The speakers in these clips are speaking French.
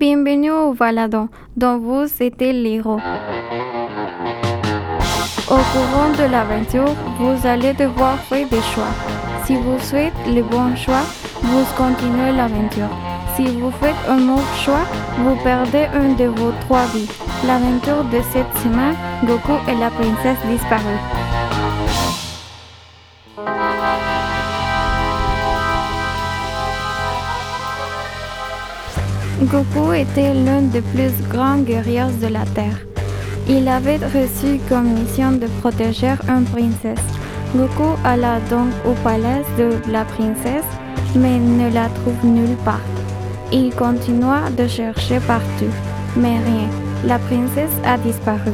Bienvenue au Valadon, dont vous étiez l'héros. Au courant de l'aventure, vous allez devoir faire des choix. Si vous faites le bon choix, vous continuez l'aventure. Si vous faites un mauvais choix, vous perdez un de vos trois vies. L'aventure de cette semaine, Goku et la princesse disparue. Goku était l'un des plus grands guerriers de la Terre. Il avait reçu comme mission de protéger une princesse. Goku alla donc au palais de la princesse, mais ne la trouve nulle part. Il continua de chercher partout, mais rien. La princesse a disparu.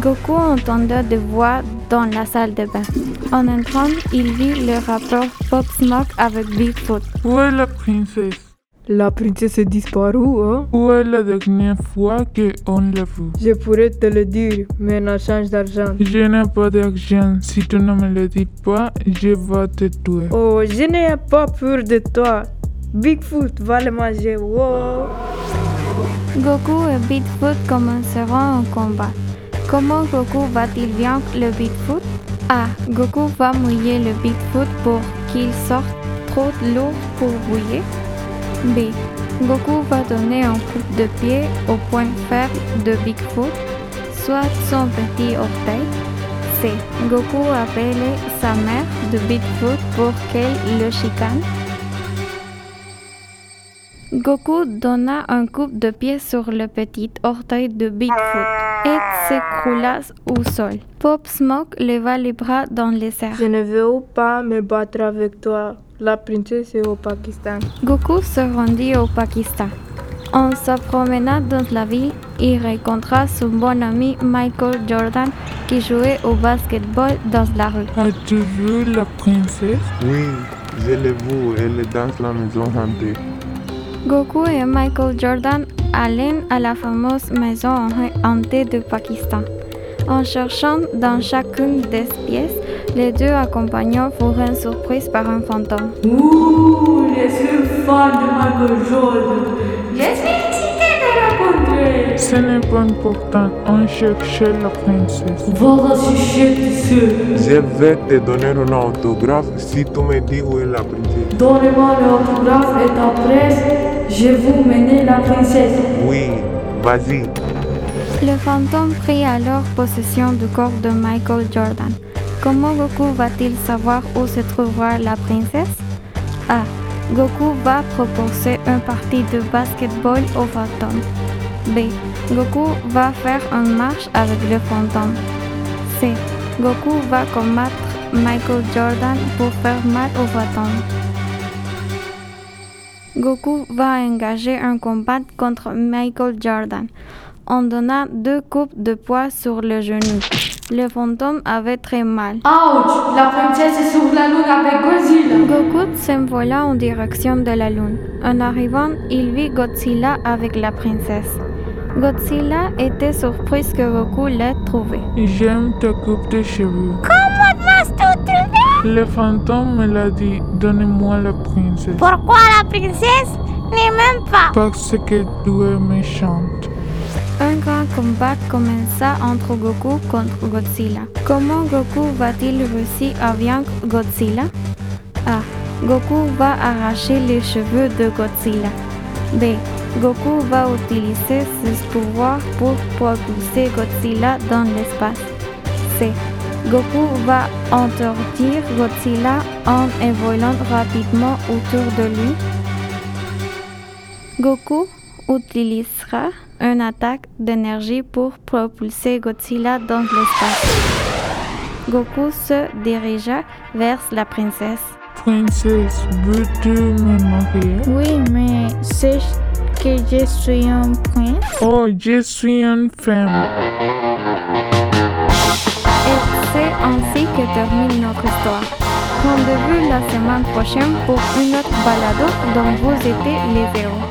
Goku entendait des voix dans la salle de bain. En entrant, il vit le rapport Pop Smoke avec Bigfoot. Où est la princesse? La princesse est disparue, hein? Où est la dernière fois qu'on l'a vue? Je pourrais te le dire, mais en échange d'argent. Je n'ai pas d'argent. Si tu ne me le dis pas, je vais te tuer. Oh, je n'ai pas peur de toi. Bigfoot va le manger. Wow. Goku et Bigfoot commenceront un combat. Comment Goku va-t-il vaincre le Bigfoot? A. Goku va mouiller le Bigfoot pour qu'il sorte trop lourd pour bouiller. B. Goku va donner un coup de pied au point faible de Bigfoot, soit son petit orteil. C. Goku appelle sa mère de Bigfoot pour qu'elle le chicane. Goku donna un coup de pied sur le petit orteil de Bigfoot et s'écroula au sol. Pop Smoke leva les bras dans les airs. Je ne veux pas me battre avec toi. La princesse est au Pakistan. Goku se rendit au Pakistan. En se promenant dans la ville, il rencontra son bon ami Michael Jordan qui jouait au basketball dans la rue. As-tu vu la princesse? Oui, je l'ai vue, elle est dans la maison hantée. Goku et Michael Jordan allaient à la fameuse maison hantée du Pakistan. En cherchant dans chacune des pièces, les deux accompagnants furent surpris par un fantôme. Ouh, je suis fan de Michael Jordan. Je suis excité de rencontrer. Ce n'est pas important. On cherchait la princesse. Voilà, je suis Je vais te donner un autographe si tu me dis où est la princesse. Donnez-moi l'autographe et après, je vous mener la princesse. Oui, vas-y. Le fantôme prit alors possession du corps de Michael Jordan. Comment Goku va-t-il savoir où se trouvera la princesse? A. Goku va proposer un parti de basketball au fantôme. B. Goku va faire une marche avec le fantôme. C. Goku va combattre Michael Jordan pour faire mal au fantôme. Goku va engager un combat contre Michael Jordan en donnant deux coups de poing sur le genou. Le fantôme avait très mal. Ouch, la princesse est sur la lune avec Godzilla. Goku s'envola en direction de la lune. En arrivant, il vit Godzilla avec la princesse. Godzilla était surpris que Goku l'ait trouvé. J'aime ta coupe de cheveux. Le fantôme me l'a dit. Donnez-moi la princesse. Pourquoi la princesse n'est même pas? Parce que tu es méchante. Un grand combat commença entre Goku contre Godzilla. Comment Goku va-t-il réussir à vaincre Godzilla? A. Goku va arracher les cheveux de Godzilla. B. Goku va utiliser ses pouvoirs pour propulser Godzilla dans l'espace. C. Goku va interdire Godzilla en volant rapidement autour de lui. Goku utilisera une attaque d'énergie pour propulser Godzilla dans l'espace. Goku se dirigea vers la princesse. Princesse, veux-tu me marier? Oui, mais c'est que je suis un prince? Oh, je suis une femme. C'est ainsi que termine notre histoire. Rendez-vous la semaine prochaine pour une autre balado dont vous étiez les héros.